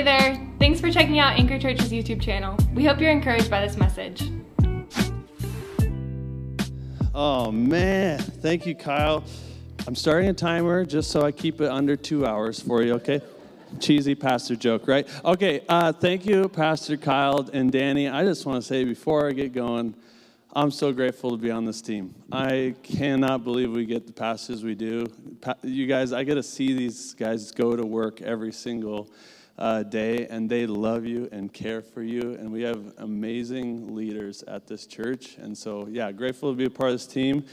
Hey there, thanks for checking out Anchor Church's YouTube channel. We hope you're encouraged by this message. Oh man, thank you, Kyle. I'm starting a timer just so I keep it under two hours for you, okay? Cheesy pastor joke, right? Okay, uh, thank you, Pastor Kyle and Danny. I just want to say before I get going, I'm so grateful to be on this team. I cannot believe we get the passes we do. You guys, I get to see these guys go to work every single uh, day, and they love you and care for you. And we have amazing leaders at this church. And so, yeah, grateful to be a part of this team.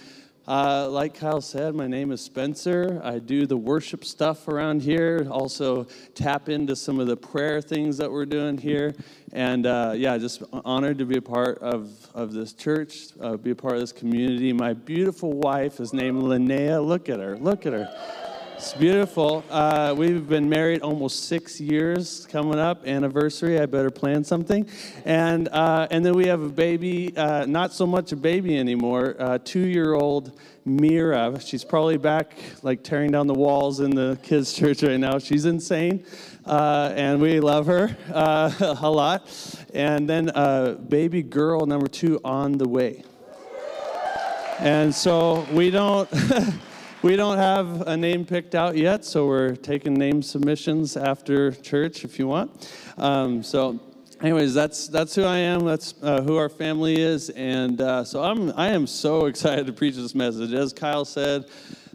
Uh, like Kyle said, my name is Spencer. I do the worship stuff around here, also tap into some of the prayer things that we're doing here. And uh, yeah, just honored to be a part of, of this church, uh, be a part of this community. My beautiful wife is named Linnea. Look at her, look at her. It's beautiful. Uh, we've been married almost six years coming up, anniversary. I better plan something. And, uh, and then we have a baby, uh, not so much a baby anymore, uh, two year old Mira. She's probably back like tearing down the walls in the kids' church right now. She's insane. Uh, and we love her uh, a lot. And then baby girl number two on the way. And so we don't. We don't have a name picked out yet, so we're taking name submissions after church if you want. Um, so, anyways, that's that's who I am. That's uh, who our family is, and uh, so I'm I am so excited to preach this message. As Kyle said,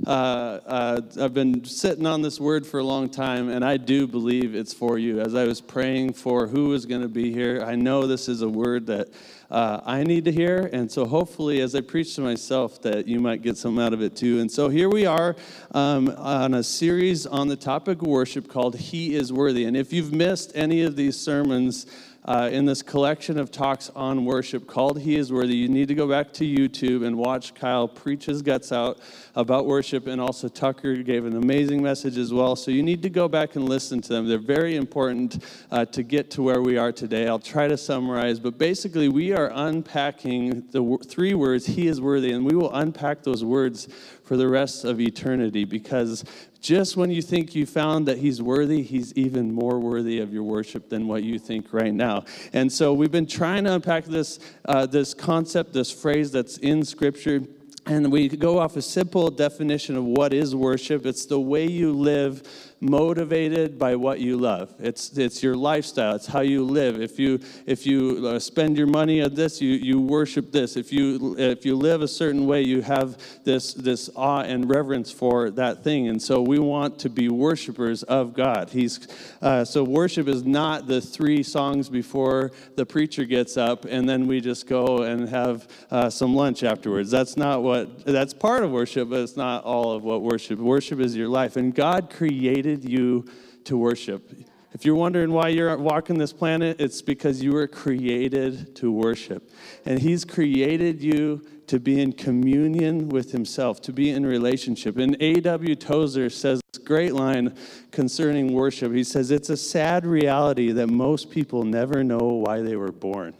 uh, uh, I've been sitting on this word for a long time, and I do believe it's for you. As I was praying for who is going to be here, I know this is a word that uh, I need to hear. And so hopefully, as I preach to myself, that you might get something out of it too. And so here we are um, on a series on the topic of worship called He is Worthy. And if you've missed any of these sermons, uh, in this collection of talks on worship called He is Worthy. You need to go back to YouTube and watch Kyle preach his guts out about worship. And also, Tucker gave an amazing message as well. So, you need to go back and listen to them. They're very important uh, to get to where we are today. I'll try to summarize, but basically, we are unpacking the w- three words He is worthy, and we will unpack those words for the rest of eternity because just when you think you found that he's worthy, he's even more worthy of your worship than what you think right now. And so we've been trying to unpack this, uh, this concept, this phrase that's in Scripture. And we go off a simple definition of what is worship. It's the way you live motivated by what you love. It's, it's your lifestyle. It's how you live. If you, if you uh, spend your money on this, you, you worship this. If you, if you live a certain way, you have this, this awe and reverence for that thing. And so we want to be worshipers of God. He's, uh, so worship is not the three songs before the preacher gets up and then we just go and have uh, some lunch afterwards. That's not what, that's part of worship, but it's not all of what worship. Worship is your life. And God created you to worship. If you're wondering why you're walking this planet, it's because you were created to worship. And He's created you to be in communion with Himself, to be in relationship. And A.W. Tozer says this great line concerning worship. He says, It's a sad reality that most people never know why they were born.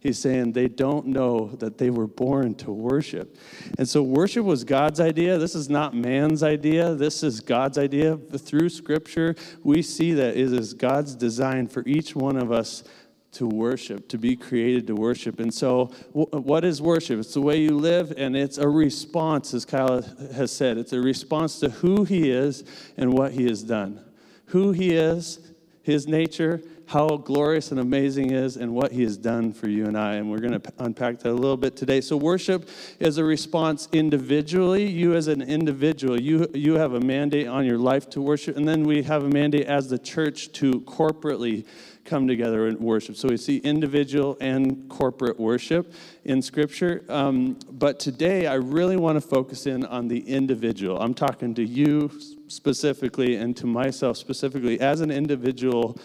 He's saying they don't know that they were born to worship. And so worship was God's idea. This is not man's idea. This is God's idea. Through scripture, we see that it is God's design for each one of us to worship, to be created to worship. And so, what is worship? It's the way you live, and it's a response, as Kyle has said. It's a response to who he is and what he has done. Who he is, his nature, how glorious and amazing is and what he has done for you and I. And we're going to unpack that a little bit today. So worship is a response individually. You as an individual, you, you have a mandate on your life to worship. And then we have a mandate as the church to corporately come together and worship. So we see individual and corporate worship in Scripture. Um, but today, I really want to focus in on the individual. I'm talking to you specifically and to myself specifically as an individual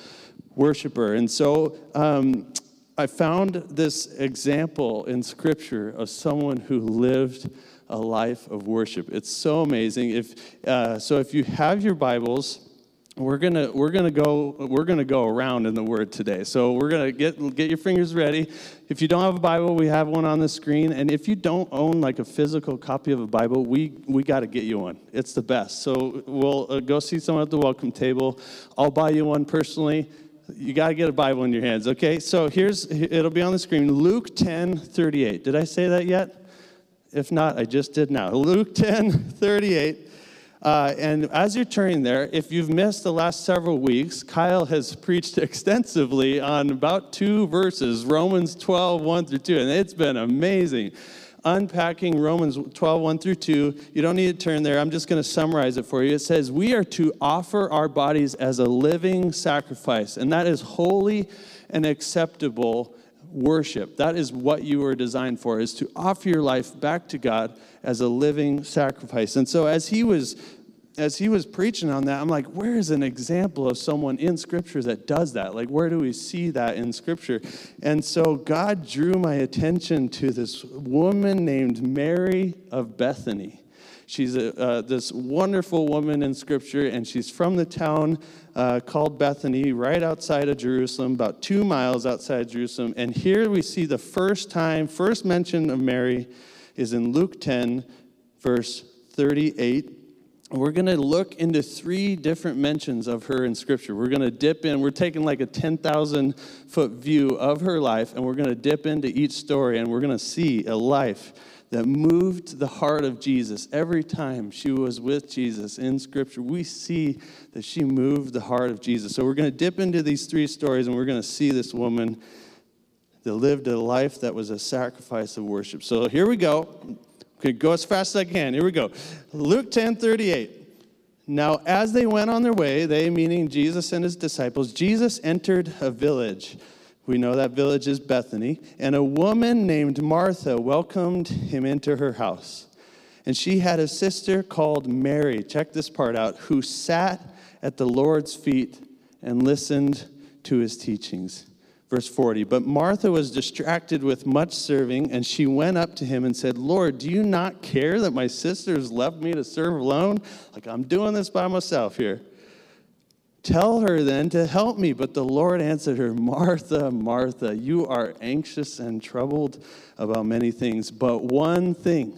worshiper. And so um, I found this example in Scripture of someone who lived a life of worship. It's so amazing. If uh, so, if you have your Bibles, we're gonna we're gonna go we're gonna go around in the Word today. So we're gonna get get your fingers ready. If you don't have a Bible, we have one on the screen. And if you don't own like a physical copy of a Bible, we we got to get you one. It's the best. So we'll uh, go see someone at the welcome table. I'll buy you one personally You got to get a Bible in your hands, okay? So here's, it'll be on the screen Luke 10 38. Did I say that yet? If not, I just did now. Luke 10 38. Uh, and as you're turning there, if you've missed the last several weeks, Kyle has preached extensively on about two verses Romans 12, 1 through 2, and it's been amazing. Unpacking Romans 12, 1 through 2. You don't need to turn there. I'm just going to summarize it for you. It says, We are to offer our bodies as a living sacrifice, and that is holy and acceptable worship. That is what you were designed for, is to offer your life back to God as a living sacrifice. And so as he was as he was preaching on that, I'm like, where is an example of someone in Scripture that does that? Like, where do we see that in Scripture? And so God drew my attention to this woman named Mary of Bethany. She's a, uh, this wonderful woman in Scripture, and she's from the town uh, called Bethany, right outside of Jerusalem, about two miles outside Jerusalem. And here we see the first time, first mention of Mary is in Luke 10, verse 38. We're going to look into three different mentions of her in Scripture. We're going to dip in, we're taking like a 10,000 foot view of her life, and we're going to dip into each story, and we're going to see a life that moved the heart of Jesus. Every time she was with Jesus in Scripture, we see that she moved the heart of Jesus. So we're going to dip into these three stories and we're going to see this woman that lived a life that was a sacrifice of worship. So here we go. Go as fast as I can. Here we go. Luke 10 38. Now, as they went on their way, they, meaning Jesus and his disciples, Jesus entered a village we know that village is Bethany. And a woman named Martha welcomed him into her house. And she had a sister called Mary, check this part out, who sat at the Lord's feet and listened to his teachings. Verse 40 But Martha was distracted with much serving, and she went up to him and said, Lord, do you not care that my sisters left me to serve alone? Like I'm doing this by myself here. Tell her then to help me. But the Lord answered her, Martha, Martha, you are anxious and troubled about many things, but one thing.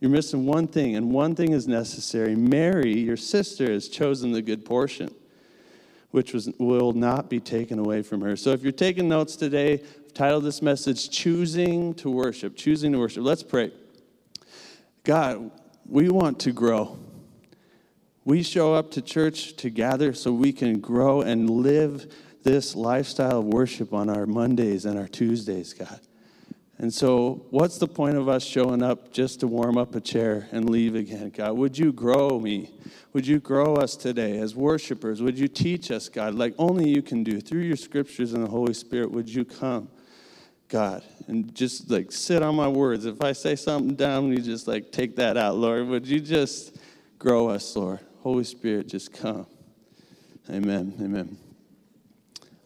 You're missing one thing, and one thing is necessary. Mary, your sister, has chosen the good portion, which was, will not be taken away from her. So if you're taking notes today, I've titled this message, Choosing to Worship. Choosing to Worship. Let's pray. God, we want to grow. We show up to church to gather so we can grow and live this lifestyle of worship on our Mondays and our Tuesdays, God. And so, what's the point of us showing up just to warm up a chair and leave again, God? Would you grow me? Would you grow us today as worshipers? Would you teach us, God, like only you can do through your scriptures and the Holy Spirit? Would you come, God, and just like sit on my words? If I say something dumb, you just like take that out, Lord. Would you just grow us, Lord? Holy Spirit, just come. Amen. Amen.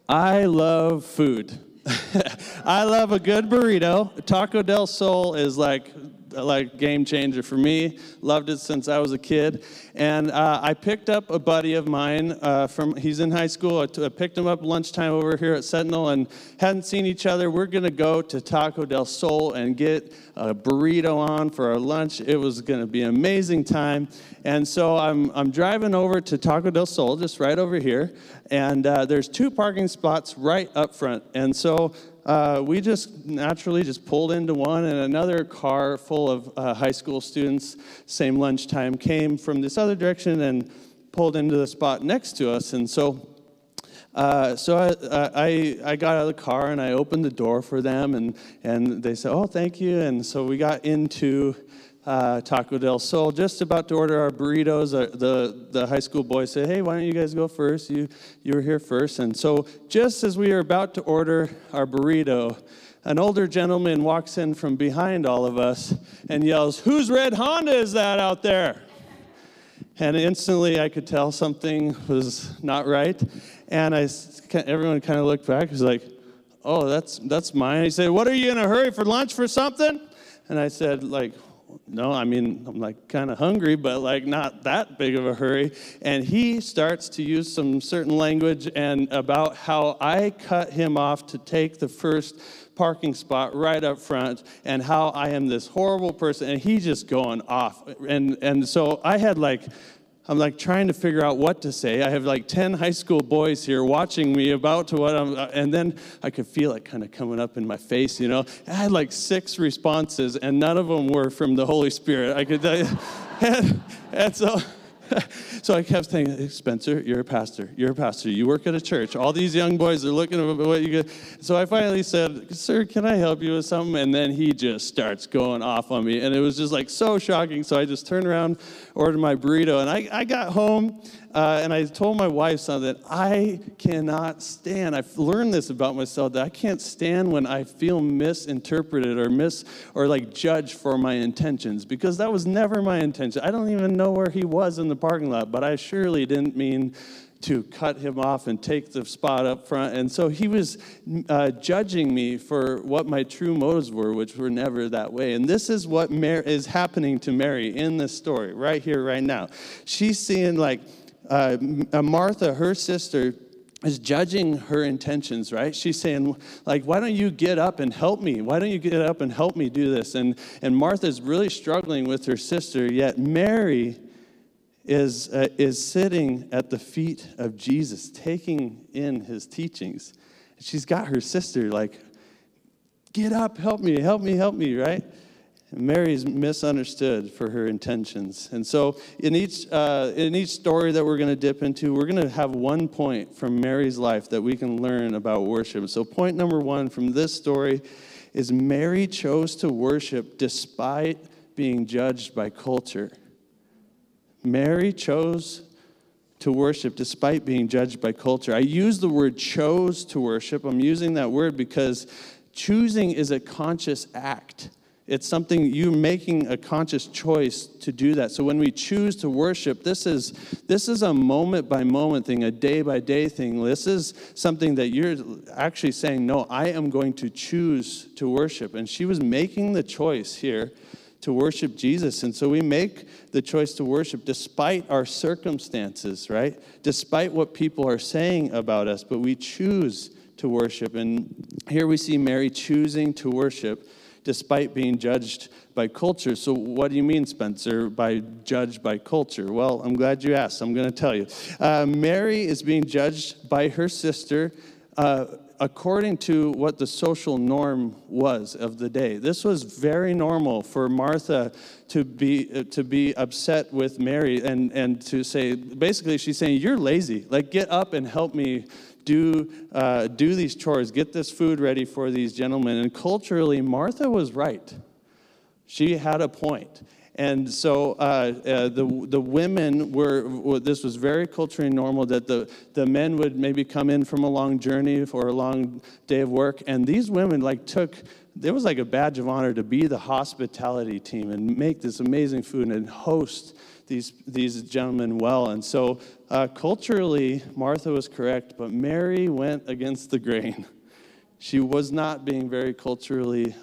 I love food. I love a good burrito. Taco del Sol is like like game changer for me. Loved it since I was a kid. And uh, I picked up a buddy of mine uh, from, he's in high school. I, t- I picked him up lunchtime over here at Sentinel and hadn't seen each other. We're going to go to Taco del Sol and get a burrito on for our lunch. It was going to be an amazing time. And so I'm, I'm driving over to Taco del Sol, just right over here. And uh, there's two parking spots right up front. And so uh, we just naturally just pulled into one, and another car full of uh, high school students, same lunchtime, came from this other direction and pulled into the spot next to us. And so, uh, so I, I, I got out of the car and I opened the door for them, and, and they said, "Oh, thank you." And so we got into uh, Taco del Sol, just about to order our burritos. Uh, the, the high school boy said, Hey, why don't you guys go first? You, you were here first. And so, just as we are about to order our burrito, an older gentleman walks in from behind all of us and yells, Whose red Honda is that out there? And instantly I could tell something was not right. And I, everyone kind of looked back. He's like, Oh, that's, that's mine. He said, What are you in a hurry for lunch for something? And I said, like, no, I mean, I'm like kind of hungry, but like not that big of a hurry. And he starts to use some certain language and about how I cut him off to take the first parking spot right up front and how I am this horrible person. And he's just going off. And, and so I had like, I'm like trying to figure out what to say. I have like 10 high school boys here watching me about to what I'm, uh, and then I could feel it kind of coming up in my face, you know. I had like six responses, and none of them were from the Holy Spirit. I could, uh, and, and so so I kept thinking, Spencer, you're a pastor. You're a pastor. You work at a church. All these young boys are looking at what you get. So I finally said, Sir, can I help you with something? And then he just starts going off on me. And it was just like so shocking. So I just turned around, ordered my burrito, and I, I got home uh, and I told my wife something I cannot stand. I've learned this about myself that I can't stand when I feel misinterpreted or mis or like judged for my intentions because that was never my intention. I don't even know where he was in the parking lot, but I surely didn't mean to cut him off and take the spot up front. And so he was uh, judging me for what my true motives were, which were never that way. And this is what Mar- is happening to Mary in this story, right here, right now. She's seeing, like, uh, Martha, her sister, is judging her intentions, right? She's saying, like, why don't you get up and help me? Why don't you get up and help me do this? And, and Martha's really struggling with her sister, yet Mary is, uh, is sitting at the feet of Jesus, taking in his teachings. She's got her sister, like, get up, help me, help me, help me, right? Mary's misunderstood for her intentions. And so, in each, uh, in each story that we're going to dip into, we're going to have one point from Mary's life that we can learn about worship. So, point number one from this story is Mary chose to worship despite being judged by culture. Mary chose to worship despite being judged by culture. I use the word chose to worship. I'm using that word because choosing is a conscious act. It's something you making a conscious choice to do that. So when we choose to worship, this is this is a moment by moment thing, a day by day thing. This is something that you're actually saying, "No, I am going to choose to worship." And she was making the choice here to worship Jesus. And so we make the choice to worship despite our circumstances, right? Despite what people are saying about us, but we choose to worship. And here we see Mary choosing to worship despite being judged by culture. So, what do you mean, Spencer, by judged by culture? Well, I'm glad you asked. I'm going to tell you. Uh, Mary is being judged by her sister. Uh, according to what the social norm was of the day. This was very normal for Martha to be, uh, to be upset with Mary and, and to say, basically, she's saying, You're lazy. Like, get up and help me do, uh, do these chores, get this food ready for these gentlemen. And culturally, Martha was right. She had a point. And so uh, uh, the, the women were, this was very culturally normal that the, the men would maybe come in from a long journey for a long day of work. And these women like took, there was like a badge of honor to be the hospitality team and make this amazing food and host these, these gentlemen well. And so uh, culturally, Martha was correct, but Mary went against the grain. She was not being very culturally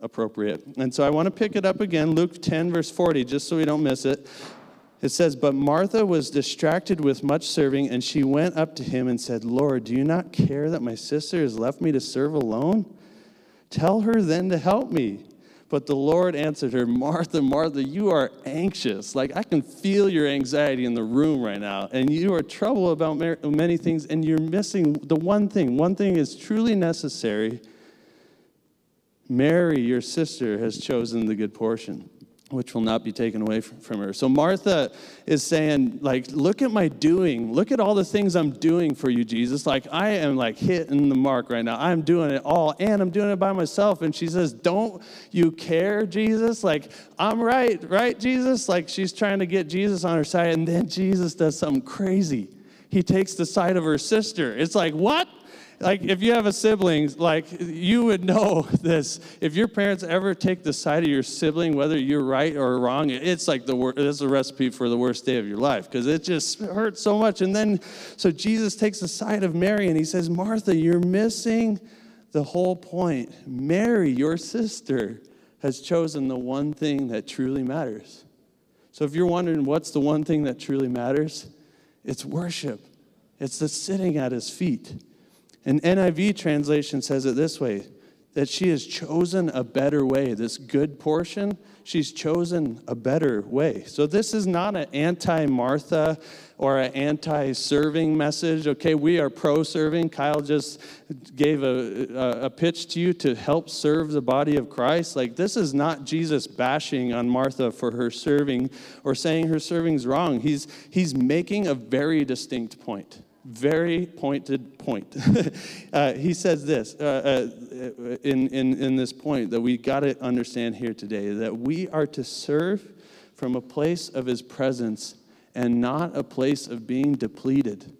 appropriate. And so I want to pick it up again, Luke 10, verse 40, just so we don't miss it. It says, But Martha was distracted with much serving, and she went up to him and said, Lord, do you not care that my sister has left me to serve alone? Tell her then to help me. But the Lord answered her, Martha, Martha, you are anxious. Like I can feel your anxiety in the room right now. And you are troubled about many things, and you're missing the one thing. One thing is truly necessary. Mary, your sister, has chosen the good portion which will not be taken away from her. So Martha is saying, like, look at my doing. Look at all the things I'm doing for you, Jesus. Like, I am like hitting the mark right now. I'm doing it all, and I'm doing it by myself. And she says, Don't you care, Jesus? Like, I'm right, right, Jesus? Like, she's trying to get Jesus on her side, and then Jesus does something crazy. He takes the side of her sister. It's like, what? Like if you have a sibling, like you would know this. If your parents ever take the side of your sibling, whether you're right or wrong, it's like the worst. It's a recipe for the worst day of your life because it just hurts so much. And then, so Jesus takes the side of Mary and he says, Martha, you're missing the whole point. Mary, your sister, has chosen the one thing that truly matters. So if you're wondering what's the one thing that truly matters, it's worship. It's the sitting at his feet. An NIV translation says it this way that she has chosen a better way. This good portion, she's chosen a better way. So this is not an anti Martha or an anti serving message. Okay, we are pro serving. Kyle just gave a, a, pitch to you to help serve the body of Christ. Like, this is not Jesus bashing on Martha for her serving or saying her serving's wrong. He's, he's making a very distinct point very pointed point. uh, he says this uh, uh, in, in, in this point that we got to understand here today that we are to serve from a place of his presence and not a place of being depleted.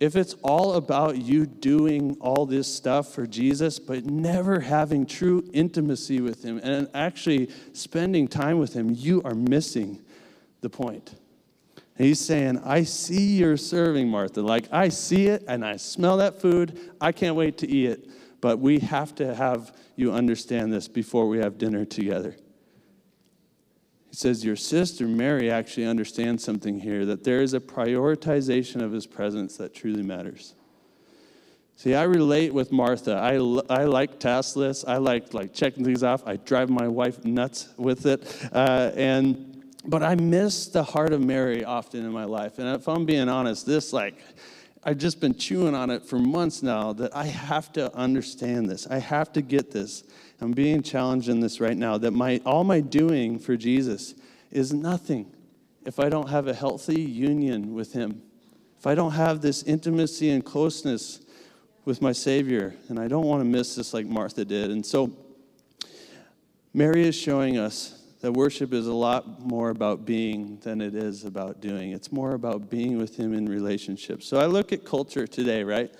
If it's all about you doing all this stuff for Jesus, but never having true intimacy with him and actually spending time with him, you are missing the point. He's saying, I see you're serving, Martha. Like, I see it and I smell that food. I can't wait to eat it. But we have to have you understand this before we have dinner together. He says, Your sister Mary actually understands something here that there is a prioritization of his presence that truly matters. See, I relate with Martha. I, I like task lists. I like like checking things off. I drive my wife nuts with it. Uh, and but I miss the heart of Mary often in my life. And if I'm being honest, this, like, I've just been chewing on it for months now that I have to understand this. I have to get this. I'm being challenged in this right now that my, all my doing for Jesus is nothing if I don't have a healthy union with Him. If I don't have this intimacy and closeness with my Savior, and I don't want to miss this like Martha did. And so, Mary is showing us that worship is a lot more about being than it is about doing. It's more about being with Him in relationship. So I look at culture today, right?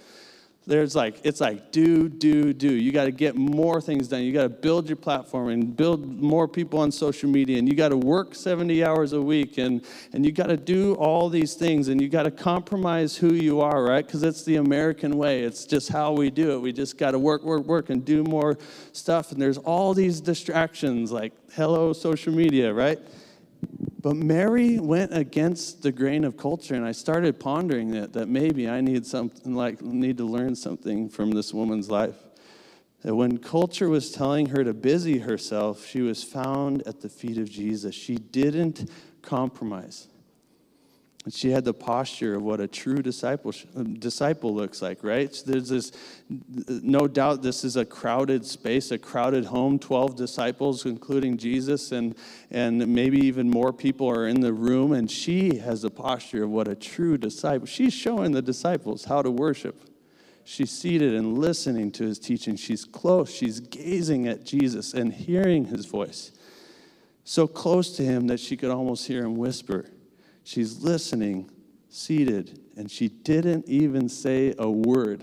There's like it's like do do do. You got to get more things done. You got to build your platform and build more people on social media and you got to work 70 hours a week and and you got to do all these things and you got to compromise who you are right? Because it's the american way. It's just how we do it. We just got to work work work and do more stuff and there's all these distractions like hello social media right but Mary went against the grain of culture, and I started pondering that, that maybe I need something like need to learn something from this woman's life. That when culture was telling her to busy herself, she was found at the feet of Jesus. She didn't compromise. She had the posture of what a true disciple, disciple looks like, right? There's this, no doubt, this is a crowded space, a crowded home. 12 disciples, including Jesus, and, and maybe even more people are in the room. And she has the posture of what a true disciple. She's showing the disciples how to worship. She's seated and listening to his teaching. She's close. She's gazing at Jesus and hearing his voice. So close to him that she could almost hear him whisper. She's listening, seated, and she didn't even say a word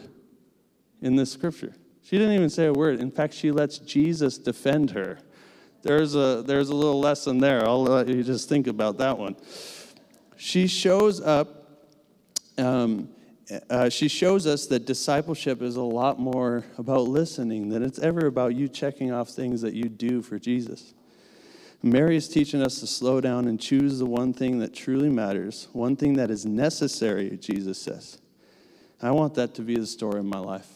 in this scripture. She didn't even say a word. In fact, she lets Jesus defend her. There's a, there's a little lesson there. I'll let you just think about that one. She shows up, um, uh, she shows us that discipleship is a lot more about listening than it's ever about you checking off things that you do for Jesus. Mary is teaching us to slow down and choose the one thing that truly matters, one thing that is necessary, Jesus says. I want that to be the story of my life.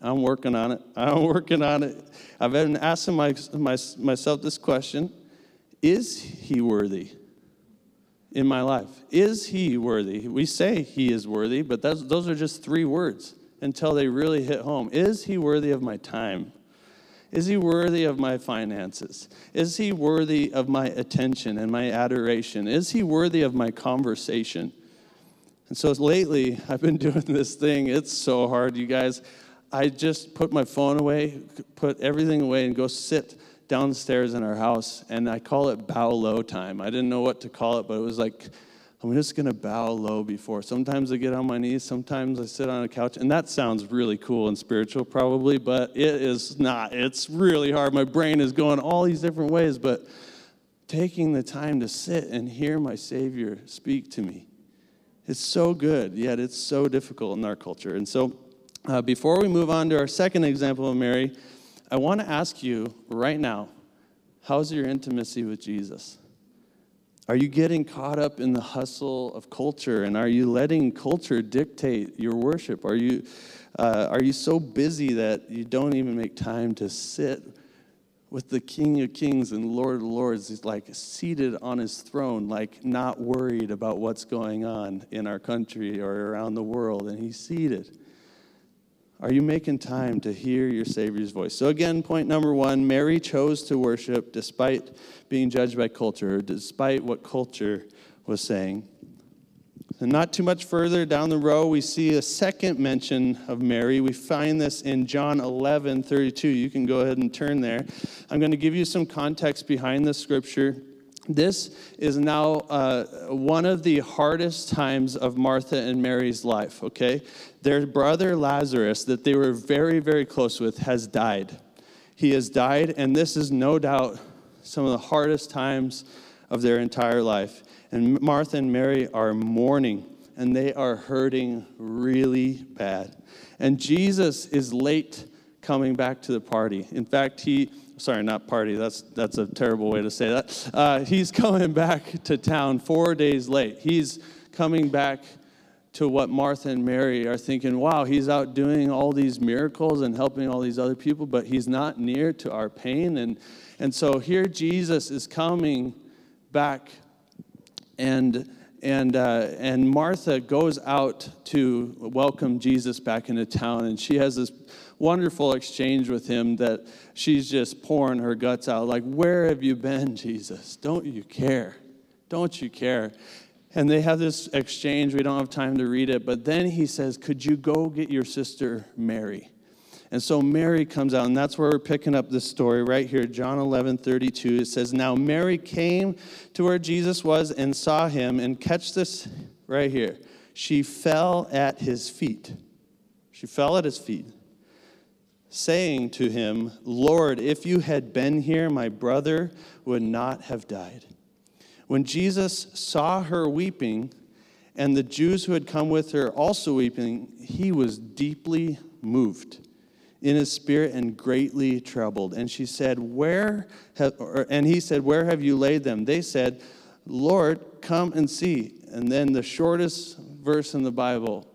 I'm working on it. I'm working on it. I've been asking my, my, myself this question Is he worthy in my life? Is he worthy? We say he is worthy, but those are just three words until they really hit home. Is he worthy of my time? Is he worthy of my finances? Is he worthy of my attention and my adoration? Is he worthy of my conversation? And so lately, I've been doing this thing. It's so hard, you guys. I just put my phone away, put everything away, and go sit downstairs in our house. And I call it bow low time. I didn't know what to call it, but it was like I'm just going to bow low before. Sometimes I get on my knees, sometimes I sit on a couch, and that sounds really cool and spiritual, probably, but it is not. It's really hard. My brain is going all these different ways, but taking the time to sit and hear my Savior speak to me, it's so good, yet it's so difficult in our culture. And so, uh, before we move on to our second example of Mary, I want to ask you right now how's your intimacy with Jesus? Are you getting caught up in the hustle of culture? And are you letting culture dictate your worship? Are you, uh, are you so busy that you don't even make time to sit with the King of Kings and Lord of Lords? He's like seated on his throne, like not worried about what's going on in our country or around the world, and he's seated. Are you making time to hear your Savior's voice? So, again, point number one Mary chose to worship despite being judged by culture, despite what culture was saying. And not too much further down the row, we see a second mention of Mary. We find this in John 11 32. You can go ahead and turn there. I'm going to give you some context behind this scripture. This is now uh, one of the hardest times of Martha and Mary's life, okay? Their brother Lazarus, that they were very, very close with, has died. He has died, and this is no doubt some of the hardest times of their entire life. And Martha and Mary are mourning, and they are hurting really bad. And Jesus is late coming back to the party. In fact, he sorry, not party. That's that's a terrible way to say that. Uh, he's coming back to town four days late. He's coming back to what Martha and Mary are thinking. Wow, he's out doing all these miracles and helping all these other people, but he's not near to our pain. And and so here Jesus is coming back, and. And, uh, and Martha goes out to welcome Jesus back into town, and she has this wonderful exchange with him that she's just pouring her guts out. Like, where have you been, Jesus? Don't you care? Don't you care? And they have this exchange. We don't have time to read it. But then he says, Could you go get your sister Mary? And so Mary comes out, and that's where we're picking up this story right here, John 11, 32. It says, Now Mary came to where Jesus was and saw him, and catch this right here. She fell at his feet. She fell at his feet saying to him, Lord, if you had been here, my brother would not have died. When Jesus saw her weeping, and the Jews who had come with her also weeping, he was deeply moved in his spirit and greatly troubled. And she said, Where have, and he said, Where have you laid them? They said, Lord, come and see. And then the shortest verse in the Bible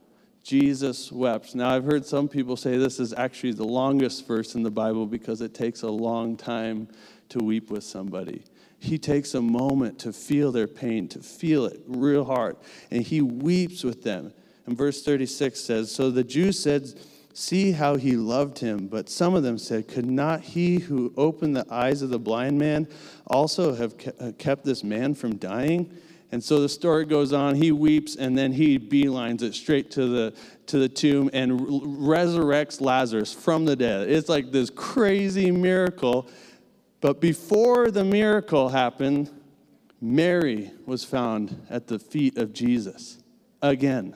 Jesus wept. Now, I've heard some people say this is actually the longest verse in the Bible because it takes a long time to weep with somebody. He takes a moment to feel their pain, to feel it real hard, and he weeps with them. And verse 36 says So the Jews said, See how he loved him. But some of them said, Could not he who opened the eyes of the blind man also have kept this man from dying? And so the story goes on. He weeps, and then he beelines it straight to the to the tomb and resurrects Lazarus from the dead. It's like this crazy miracle. But before the miracle happened, Mary was found at the feet of Jesus again.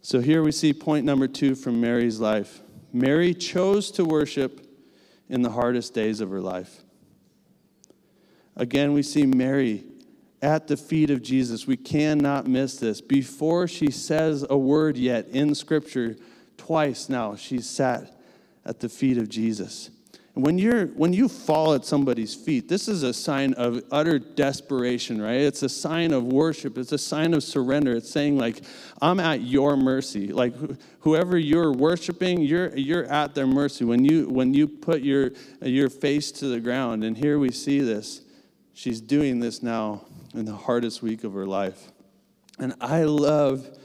So here we see point number two from Mary's life. Mary chose to worship in the hardest days of her life. Again, we see Mary at the feet of Jesus. We cannot miss this. Before she says a word yet in Scripture, twice now she's sat at the feet of Jesus. And when you're when you fall at somebody's feet, this is a sign of utter desperation, right? It's a sign of worship. It's a sign of surrender. It's saying like, I'm at your mercy. Like whoever you're worshiping, you're you're at their mercy when you when you put your your face to the ground. And here we see this she's doing this now in the hardest week of her life. And I love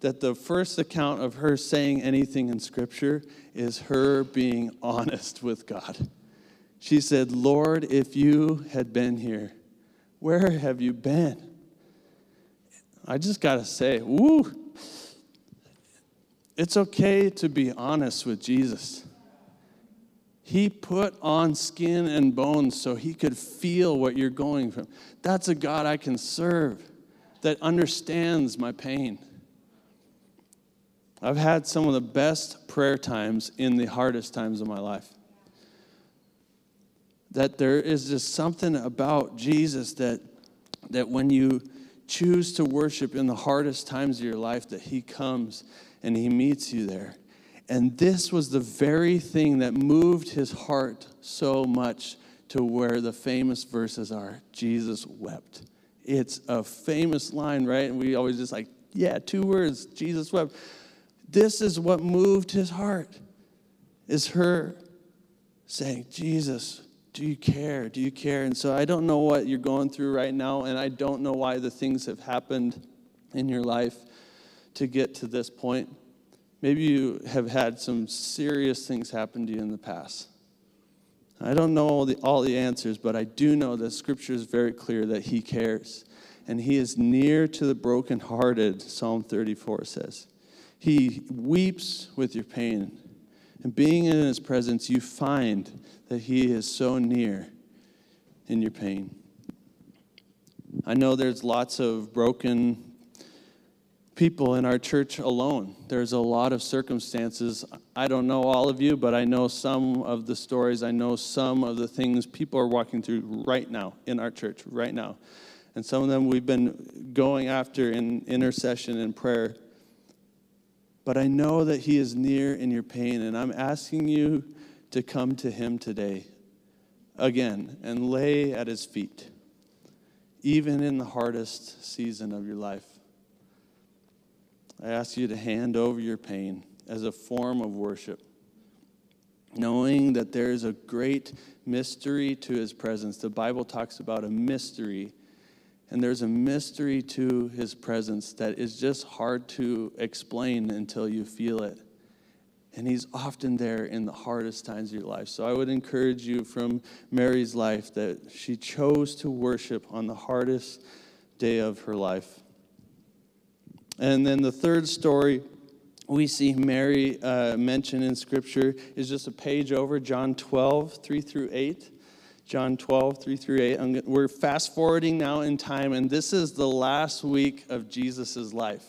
that the first account of her saying anything in Scripture is her being honest with God. She said, Lord, if you had been here, where have you been? I just got to say, woo, it's okay to be honest with Jesus. He put on skin and bones so he could feel what you're going through. That's a God I can serve that understands my pain. I've had some of the best prayer times in the hardest times of my life. That there is just something about Jesus that, that when you choose to worship in the hardest times of your life, that He comes and He meets you there. And this was the very thing that moved his heart so much to where the famous verses are Jesus wept. It's a famous line, right? And we always just like, yeah, two words, Jesus wept. This is what moved his heart, is her saying, Jesus, do you care? Do you care? And so I don't know what you're going through right now, and I don't know why the things have happened in your life to get to this point. Maybe you have had some serious things happen to you in the past. I don't know all the, all the answers, but I do know that Scripture is very clear that He cares. And He is near to the brokenhearted, Psalm 34 says. He weeps with your pain. And being in His presence, you find that He is so near in your pain. I know there's lots of broken people in our church alone. There's a lot of circumstances. I don't know all of you, but I know some of the stories. I know some of the things people are walking through right now in our church, right now. And some of them we've been going after in intercession and prayer. But I know that He is near in your pain, and I'm asking you to come to Him today again and lay at His feet, even in the hardest season of your life. I ask you to hand over your pain as a form of worship, knowing that there is a great mystery to his presence. The Bible talks about a mystery, and there's a mystery to his presence that is just hard to explain until you feel it. And he's often there in the hardest times of your life. So I would encourage you from Mary's life that she chose to worship on the hardest day of her life. And then the third story we see Mary uh, mentioned in Scripture is just a page over, John 12, 3 through 8. John 12, 3 through 8. I'm, we're fast forwarding now in time, and this is the last week of Jesus' life.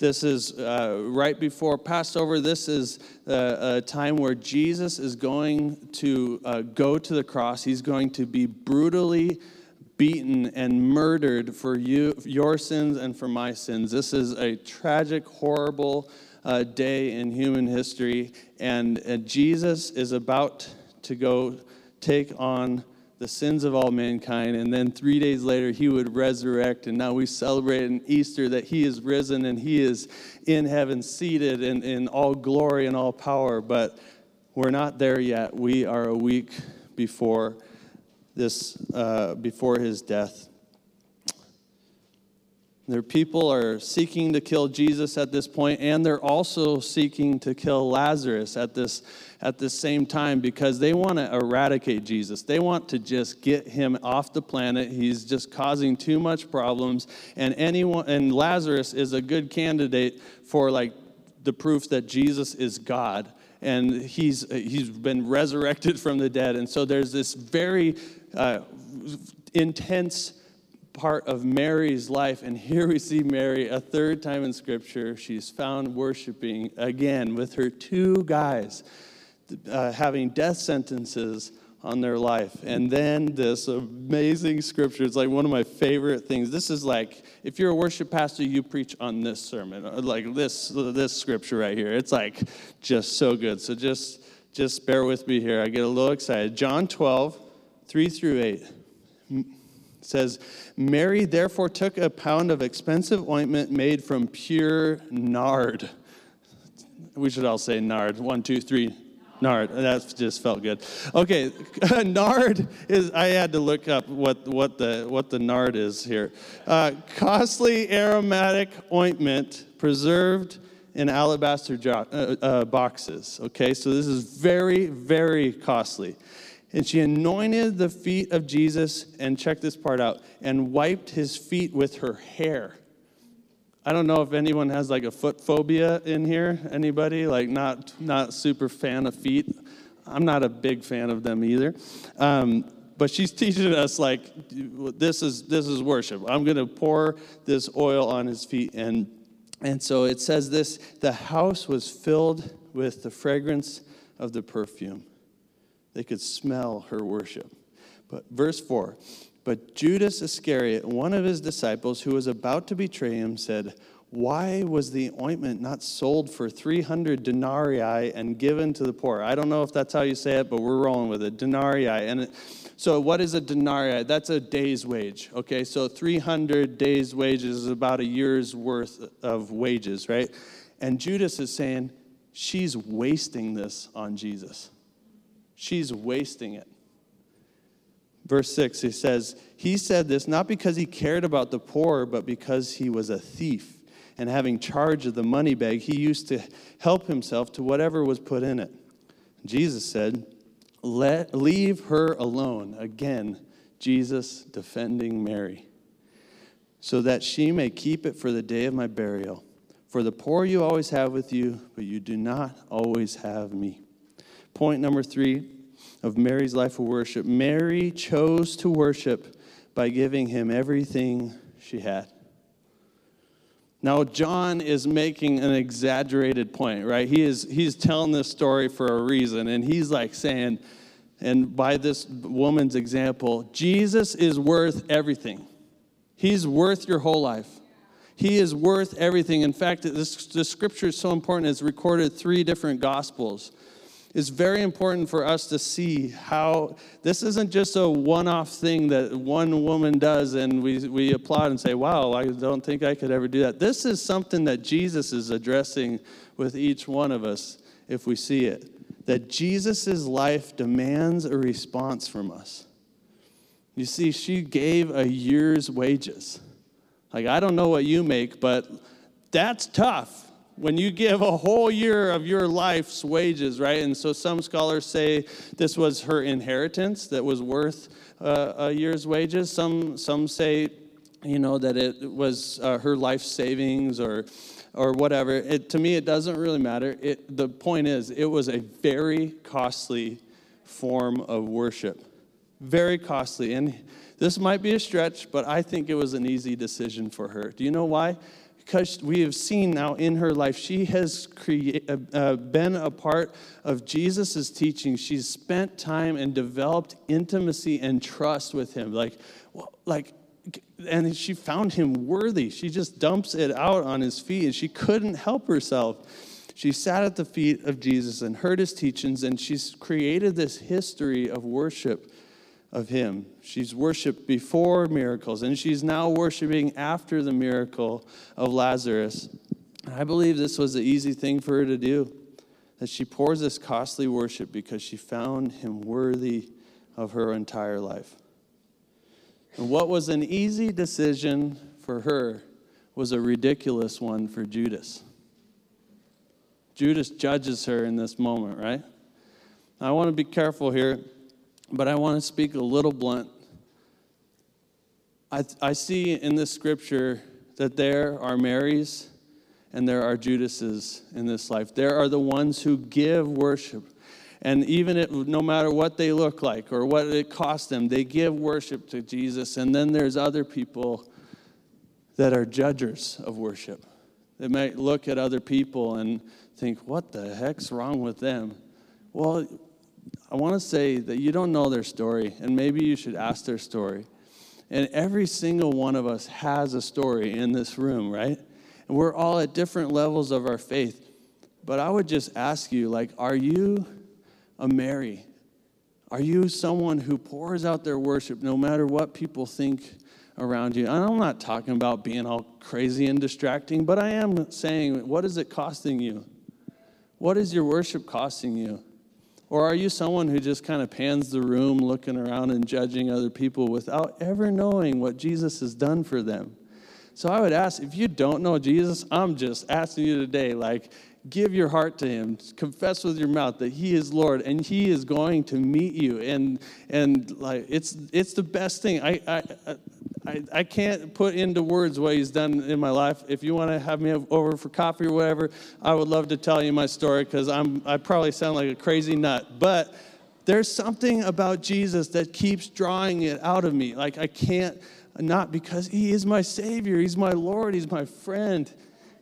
This is uh, right before Passover. This is a, a, time where Jesus is going to uh, go to the cross. He's going to be brutally beaten and murdered for you, your sins and for my sins. This is a tragic, horrible uh, day in human history, and uh, Jesus is about to go take on the sins of all mankind, and then three days later he would resurrect. And now we celebrate in Easter that he is risen and he is in heaven, seated in, in all glory and all power. But we're not there yet. We are a week before this uh, before his death. Their people are seeking to kill Jesus at this point, and they're also seeking to kill Lazarus at this, at the same time because they want to eradicate Jesus. They want to just get him off the planet. He's just causing too much problems. And anyone and Lazarus is a good candidate for like the proof that Jesus is God and he's he's been resurrected from the dead. And so there's this very uh, intense part of Mary's life. And here we see Mary a third time in Scripture. She's found worshiping again with her two guys uh, having death sentences on their life. And then this amazing scripture. It's like one of my favorite things. This is like, if you're a worship pastor, you preach on this sermon, uh, like this, this scripture right here. It's like just so good. So just, just bear with me here. I get a little excited. John 12, 3 through 8 says, Mary therefore took a pound of expensive ointment made from pure nard. We should all say nard. One, two, three. Nard. That just felt good. Okay, nard is. I had to look up what what the what the nard is here. Uh, costly aromatic ointment preserved in alabaster jo- uh, uh, boxes. Okay, so this is very very costly. And she anointed the feet of Jesus, and check this part out, and wiped his feet with her hair. I don't know if anyone has like a foot phobia in here. Anybody like not not super fan of feet? I'm not a big fan of them either. Um, but she's teaching us like this is this is worship. I'm going to pour this oil on his feet, and and so it says this: the house was filled with the fragrance of the perfume. They could smell her worship. But verse 4 But Judas Iscariot, one of his disciples who was about to betray him, said, why was the ointment not sold for 300 denarii and given to the poor? I don't know if that's how you say it, but we're rolling with it. Denarii. And it, so, what is a denarii? That's a day's wage. Okay, so 300 days' wages is about a year's worth of wages, right? And Judas is saying, she's wasting this on Jesus. She's wasting it. Verse 6, he says, He said this not because he cared about the poor, but because he was a thief. And having charge of the money bag, he used to help himself to whatever was put in it. Jesus said, Let, Leave her alone. Again, Jesus defending Mary, so that she may keep it for the day of my burial. For the poor you always have with you, but you do not always have me. Point number three of Mary's life of worship Mary chose to worship by giving him everything she had. Now, John is making an exaggerated point, right? He is, he's telling this story for a reason, and he's like saying, and by this woman's example, Jesus is worth everything. He's worth your whole life. He is worth everything. In fact, this, this scripture is so important. It's recorded three different gospels. It's very important for us to see how this isn't just a one off thing that one woman does and we, we applaud and say, wow, I don't think I could ever do that. This is something that Jesus is addressing with each one of us if we see it. That Jesus' life demands a response from us. You see, she gave a year's wages. Like, I don't know what you make, but that's tough when you give a whole year of your life's wages, right? And so some scholars say this was her inheritance that was worth uh, a year's wages. Some, some say, you know, that it was uh, her life savings or, or whatever. It, to me, it doesn't really matter. It, the point is, it was a very costly form of worship. Very costly. And this might be a stretch, but I think it was an easy decision for her. Do you know why? Because we have seen now in her life, she has uh, uh, been a part of Jesus' teaching. She's spent time and developed intimacy and trust with him. Like, like, and she found him worthy. She just dumps it out on his feet, and she couldn't help herself. She sat at the feet of Jesus and heard his teachings, and she's created this history of worship of him. She's worshiped before miracles, and she's now worshiping after the miracle of Lazarus. And I believe this was the easy thing for her to do, that she pours this costly worship because she found him worthy of her entire life. And what was an easy decision for her was a ridiculous one for Judas. Judas judges her in this moment, right? I want to be careful here but I want to speak a little blunt. I, I see in this scripture that there are Marys and there are Judases in this life. There are the ones who give worship. And even it, no matter what they look like or what it costs them, they give worship to Jesus. And then there's other people that are judges of worship. They might look at other people and think, what the heck's wrong with them? Well, I want to say that you don't know their story, and maybe you should ask their story. And every single one of us has a story in this room, right? And we're all at different levels of our faith. But I would just ask you, like, are you a Mary? Are you someone who pours out their worship no matter what people think around you? And I'm not talking about being all crazy and distracting, but I am saying, what is it costing you? What is your worship costing you? Or are you someone who just kind of pans the room looking around and judging other people without ever knowing what Jesus has done for them? So I would ask if you don't know Jesus, I'm just asking you today, like, give your heart to him. Confess with your mouth that he is lord and he is going to meet you. And and like it's it's the best thing. I i I, I can't put into words what he's done in my life. If you want to have me over for coffee or whatever, I would love to tell you my story because I'm I probably sound like a crazy nut. But there's something about Jesus that keeps drawing it out of me. Like I can't not because he is my savior, he's my Lord, he's my friend.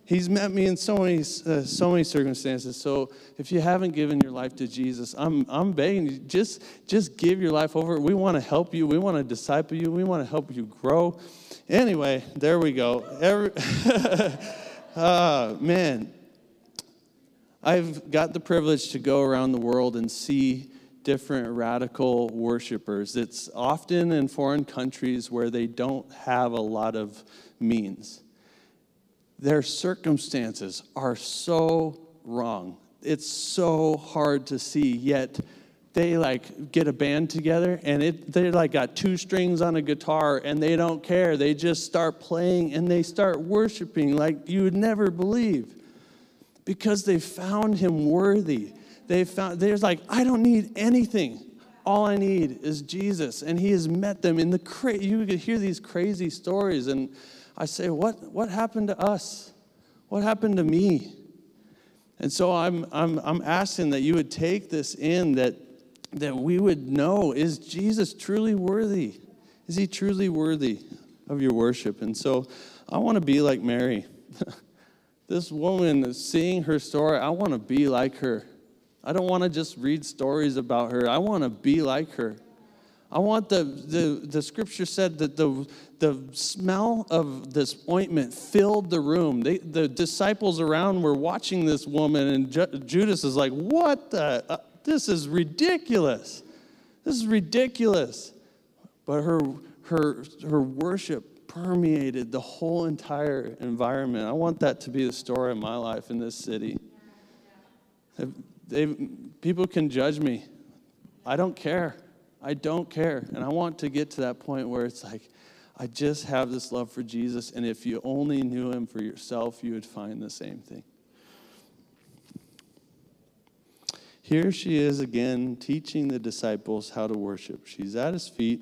He's met me in so many, uh, so many circumstances. So if you haven't given your life to Jesus, I'm, I'm begging you, just, just give your life over. We want to help you. We want to disciple you. We want to help you grow. Anyway, there we go. Every, Ah, man. I've got the privilege to go around the world and see different radical worshipers. It's often in foreign countries where they don't have a lot of means. Their circumstances are so wrong. It's so hard to see, yet they like get a band together and it they like got two strings on a guitar and they don't care. They just start playing and they start worshiping like you would never believe. Because they found him worthy. They found there's like, I don't need anything. All I need is Jesus. And he has met them in the cra- you could hear these crazy stories. And I say, What what happened to us? What happened to me? And so I'm, I'm, I'm asking that you would take this in, that that we would know is Jesus truly worthy? Is he truly worthy of your worship? And so I want to be like Mary. this woman, seeing her story, I want to be like her. I don't want to just read stories about her. I want to be like her. I want the, the, the scripture said that the, the smell of this ointment filled the room. They, the disciples around were watching this woman, and Ju- Judas is like, What the? Uh, this is ridiculous. This is ridiculous. But her, her, her worship permeated the whole entire environment. I want that to be the story of my life in this city. They, people can judge me. I don't care. I don't care. And I want to get to that point where it's like, I just have this love for Jesus, and if you only knew him for yourself, you would find the same thing. Here she is again teaching the disciples how to worship. She's at his feet.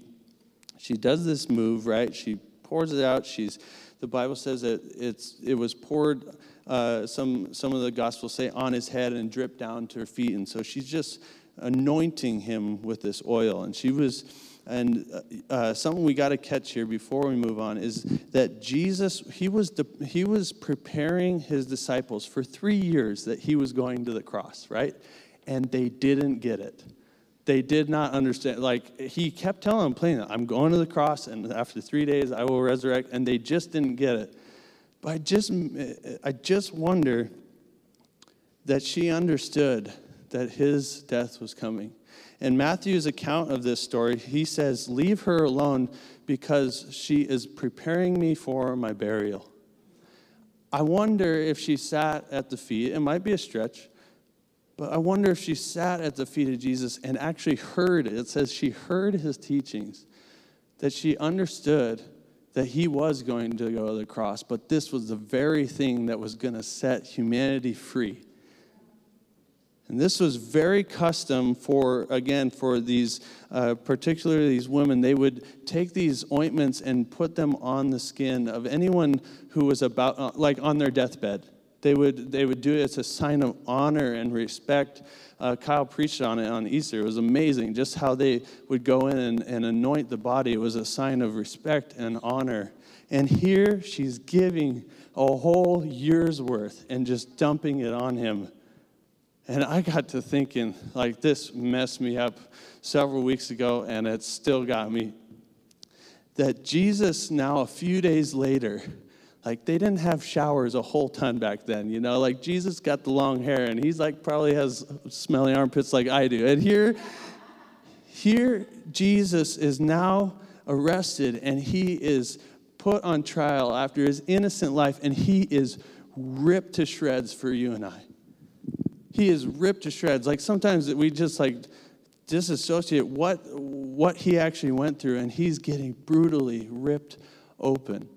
She does this move, right? She pours it out. She's the Bible says that it's it was poured. Uh, some some of the gospels say on his head and dripped down to her feet, and so she's just anointing him with this oil. And she was, and uh, uh something we got to catch here before we move on is that Jesus he was the, he was preparing his disciples for three years that he was going to the cross, right? and they didn't get it. They did not understand. Like, he kept telling them plainly, I'm going to the cross, and after three days I will resurrect, and they just didn't get it. But I just, I just wonder that she understood that his death was coming. In Matthew's account of this story, he says, Leave her alone because she is preparing me for my burial. I wonder if she sat at the feet, it might be a stretch, but I wonder if she sat at the feet of Jesus and actually heard it. It says she heard his teachings, that she understood that he was going to go to the cross, but this was the very thing that was going to set humanity free. And this was very custom for, again, for these, uh, particularly these women. They would take these ointments and put them on the skin of anyone who was about, uh, like on their deathbed. They would, they would do it as a sign of honor and respect. Uh, Kyle preached on it on Easter. It was amazing just how they would go in and, and anoint the body. It was a sign of respect and honor. And here she's giving a whole year's worth and just dumping it on him. And I got to thinking, like, this messed me up several weeks ago, and it still got me. That Jesus, now a few days later, like they didn't have showers a whole ton back then, you know. Like Jesus got the long hair, and he's like probably has smelly armpits like I do. And here, here Jesus is now arrested, and he is put on trial after his innocent life, and he is ripped to shreds for you and I. He is ripped to shreds. Like sometimes we just like disassociate what what he actually went through, and he's getting brutally ripped open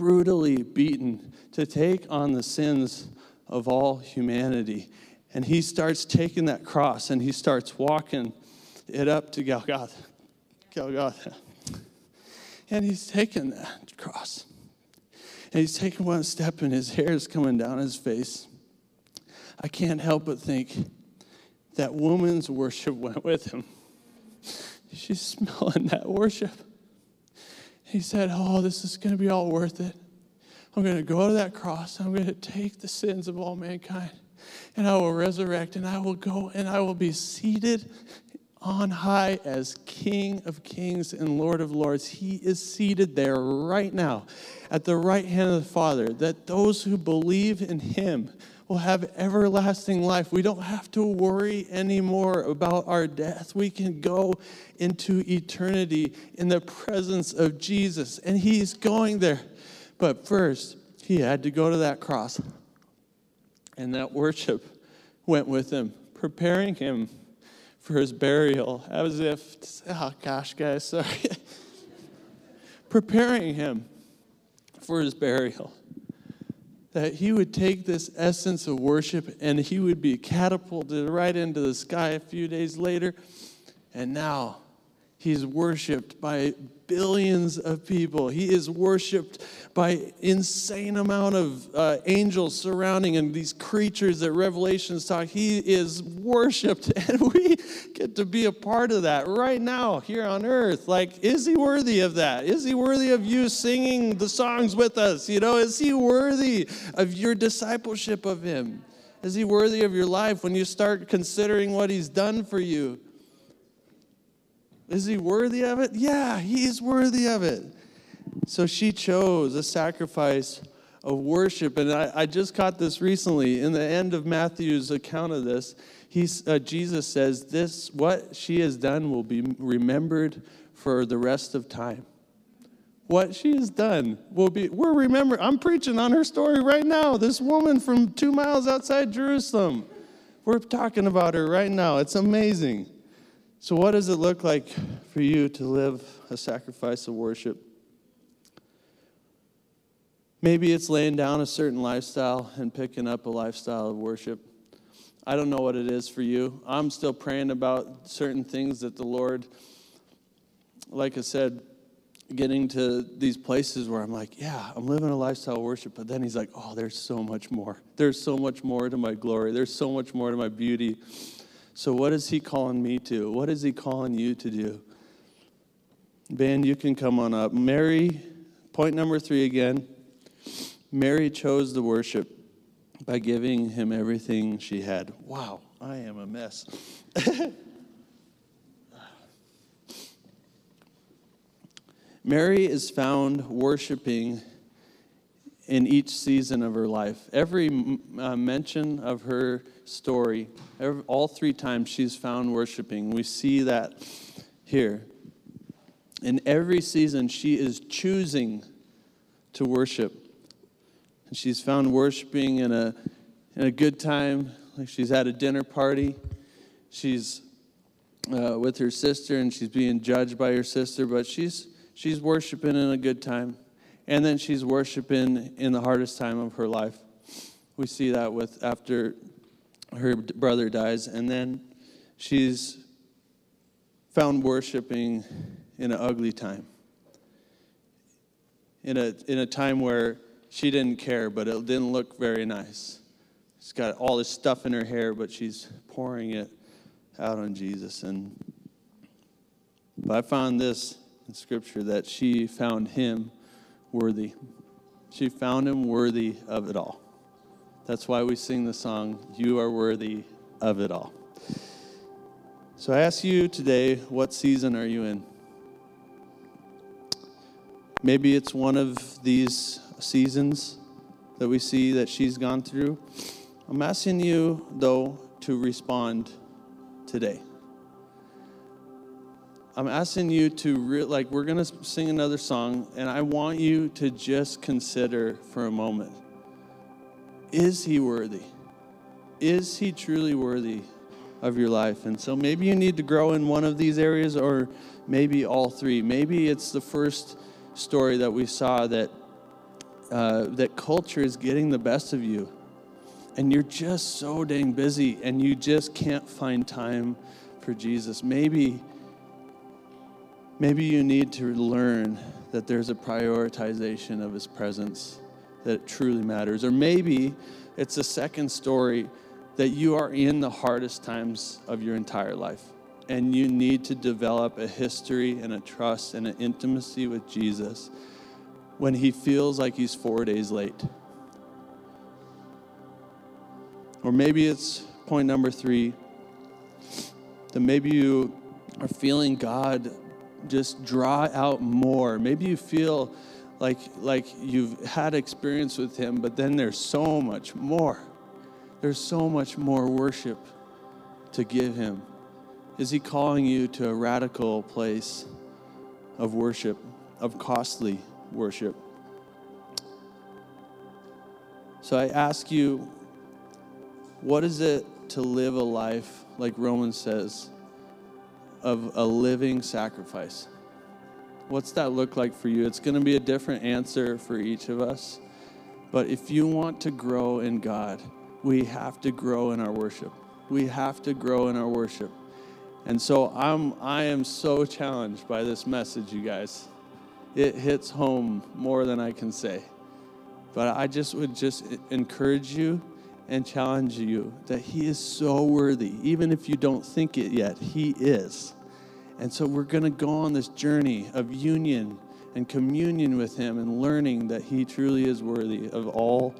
brutally beaten to take on the sins of all humanity. And he starts taking that cross and he starts walking it up to Golgotha. Golgotha. And he's taking that cross. And he's taking one step and his hair is coming down his face. I can't help but think that woman's worship went with him. She's smelling that worship. He said, Oh, this is going to be all worth it. I'm going to go to that cross. I'm going to take the sins of all mankind. And I will resurrect and I will go and I will be seated on high as King of kings and Lord of lords. He is seated there right now at the right hand of the Father, that those who believe in him will have everlasting life. We don't have to worry anymore about our death. We can go into eternity in the presence of Jesus, and he's going there. But first, he had to go to that cross. And that worship went with him, preparing him for his burial, as if, oh gosh, guys, sorry. preparing him for his burial. That he would take this essence of worship and he would be catapulted right into the sky a few days later. And now he's worshiped by billions of people. He is worshiped by insane amount of uh, angels surrounding and these creatures that Revelations talk. He is worshiped, and we get to be a part of that right now here on earth. Like, is he worthy of that? Is he worthy of you singing the songs with us? You know, is he worthy of your discipleship of him? Is he worthy of your life when you start considering what he's done for you? Is he worthy of it? Yeah, he's worthy of it. So she chose a sacrifice of worship. And I, I just caught this recently in the end of Matthew's account of this. He's, uh, Jesus says, This, what she has done, will be remembered for the rest of time. What she has done will be, we're remembering, I'm preaching on her story right now. This woman from two miles outside Jerusalem. We're talking about her right now. It's amazing. So, what does it look like for you to live a sacrifice of worship? Maybe it's laying down a certain lifestyle and picking up a lifestyle of worship. I don't know what it is for you. I'm still praying about certain things that the Lord, like I said, getting to these places where I'm like, yeah, I'm living a lifestyle of worship, but then He's like, oh, there's so much more. There's so much more to my glory. There's so much more to my beauty. So, what is He calling me to? What is He calling you to do? Ben, you can come on up. Mary, point number three again. Mary chose the worship by giving him everything she had. Wow, I am a mess. Mary is found worshiping in each season of her life. Every uh, mention of her story, every, all three times she's found worshiping. We see that here. In every season, she is choosing to worship. And she's found worshiping in a, in a good time, like she's at a dinner party. She's uh, with her sister and she's being judged by her sister, but she's, she's worshiping in a good time. And then she's worshiping in the hardest time of her life. We see that with after her brother dies. And then she's found worshiping in an ugly time. In a, in a time where she didn't care, but it didn't look very nice. She's got all this stuff in her hair, but she's pouring it out on Jesus. And but I found this in Scripture that she found him worthy. She found him worthy of it all. That's why we sing the song, You Are Worthy of It All. So I ask you today, what season are you in? Maybe it's one of these seasons that we see that she's gone through. I'm asking you, though, to respond today. I'm asking you to, re- like, we're going to sing another song, and I want you to just consider for a moment is he worthy? Is he truly worthy of your life? And so maybe you need to grow in one of these areas or maybe all three. Maybe it's the first story that we saw that uh, that culture is getting the best of you and you're just so dang busy and you just can't find time for Jesus. Maybe maybe you need to learn that there's a prioritization of his presence that truly matters. Or maybe it's a second story that you are in the hardest times of your entire life and you need to develop a history and a trust and an intimacy with Jesus when he feels like he's four days late. Or maybe it's point number three that maybe you are feeling God just draw out more. Maybe you feel like like you've had experience with him, but then there's so much more. There's so much more worship to give him. Is he calling you to a radical place of worship, of costly worship? So I ask you, what is it to live a life, like Romans says, of a living sacrifice? What's that look like for you? It's going to be a different answer for each of us. But if you want to grow in God, we have to grow in our worship. We have to grow in our worship. And so I'm I am so challenged by this message, you guys. It hits home more than I can say. But I just would just encourage you and challenge you that he is so worthy. Even if you don't think it yet, he is. And so we're going to go on this journey of union and communion with Him and learning that He truly is worthy of all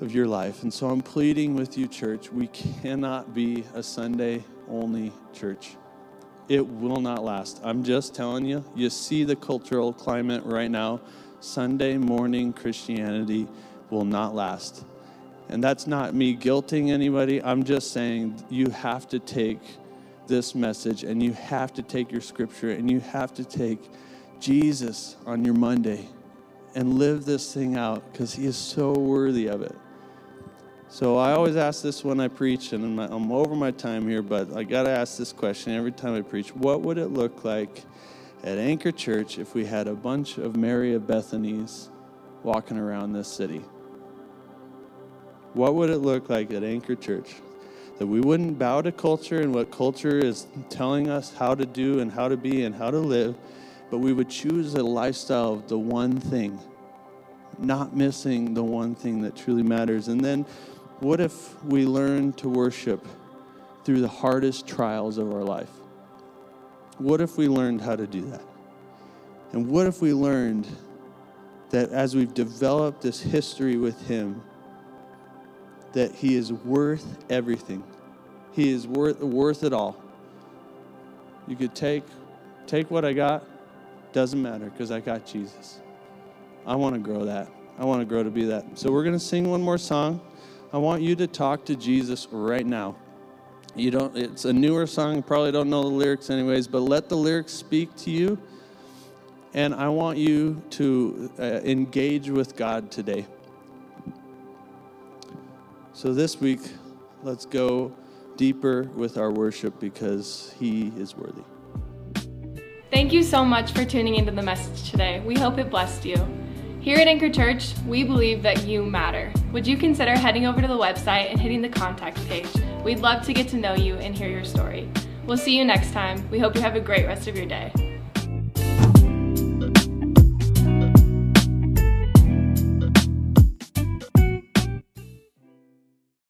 of your life. And so I'm pleading with you, church, we cannot be a Sunday only church. It will not last. I'm just telling you, you see the cultural climate right now. Sunday morning Christianity will not last. And that's not me guilting anybody. I'm just saying you have to take this message and you have to take your scripture and you have to take Jesus on your Monday and live this thing out because he is so worthy of it. So I always ask this when I preach, and I'm over my time here, but I got to ask this question every time I preach. What would it look like at Anchor Church if we had a bunch of Mary of Bethany's walking around this city? What would it look like at Anchor Church? that we wouldn't bow to culture and what culture is telling us how to do and how to be and how to live, but we would choose a lifestyle of the one thing, not missing the one thing that truly matters. And then, what if we learn to worship through the hardest trials of our life? What if we learned how to do that? And what if we learned that as we've developed this history with Him, that He is worth everything. He is worth, worth it all. You could take, take what I got, doesn't matter because I got Jesus. I want to grow that. I want to grow to be that. So we're going to sing one more song. I want you to talk to Jesus right now. You don't it's a newer song, probably don't know the lyrics anyways, but let the lyrics speak to you. And I want you to uh, engage with God today. So this week, let's go deeper with our worship because He is worthy. Thank you so much for tuning into the message today. We hope it blessed you. Here at Anchor Church, we believe that you matter. Would you consider heading over to the website and hitting the contact page? We'd love to get to know you and hear your story. We'll see you next time. We hope you have a great rest of your day.